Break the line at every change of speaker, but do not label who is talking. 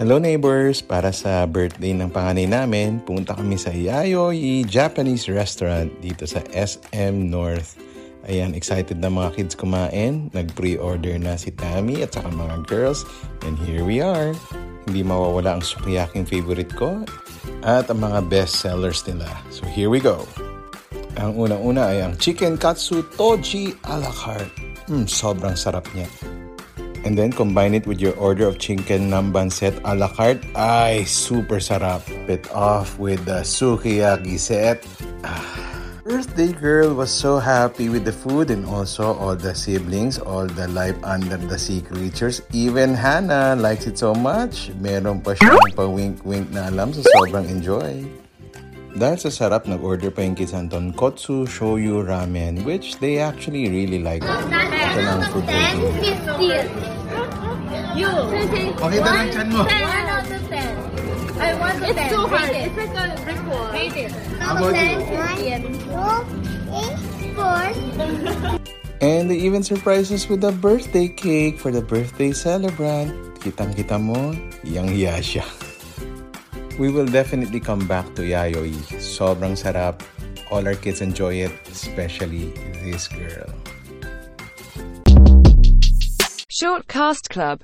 Hello neighbors! Para sa birthday ng panganay namin, pumunta kami sa Yayoi Japanese Restaurant dito sa SM North. Ayan, excited na mga kids kumain. Nag-pre-order na si Tammy at saka mga girls. And here we are. Hindi mawawala ang sukiyaking favorite ko at ang mga best sellers nila. So here we go. Ang unang-una ay ang Chicken Katsu Toji a la carte. Mm, sobrang sarap niya. And then combine it with your order of chicken namban set a la carte. Ay, super sarap. Bit off with the sukiyaki set. Ah. Birthday girl was so happy with the food and also all the siblings, all the life under the sea creatures. Even Hannah likes it so much. Meron pa siyang pa-wink-wink na alam sa sobrang enjoy. Dahil sa sarap, nag-order pa yung kids Anton Kotsu Shoyu Ramen, which they actually really like. Ito lang ang food rating.
10, 15. You.
Pakita ng chan mo.
10 out of 10. I want to
It's
10.
too hard.
Rate it.
It's like a brick wall.
Rate it.
How about you? And they even surprised us with a birthday cake for the birthday celebrant. Kitang-kita mo, yang-hiya siya. We will definitely come back to Yayoi. Sobrang sarap. All our kids enjoy it, especially this girl.
Short Cast Club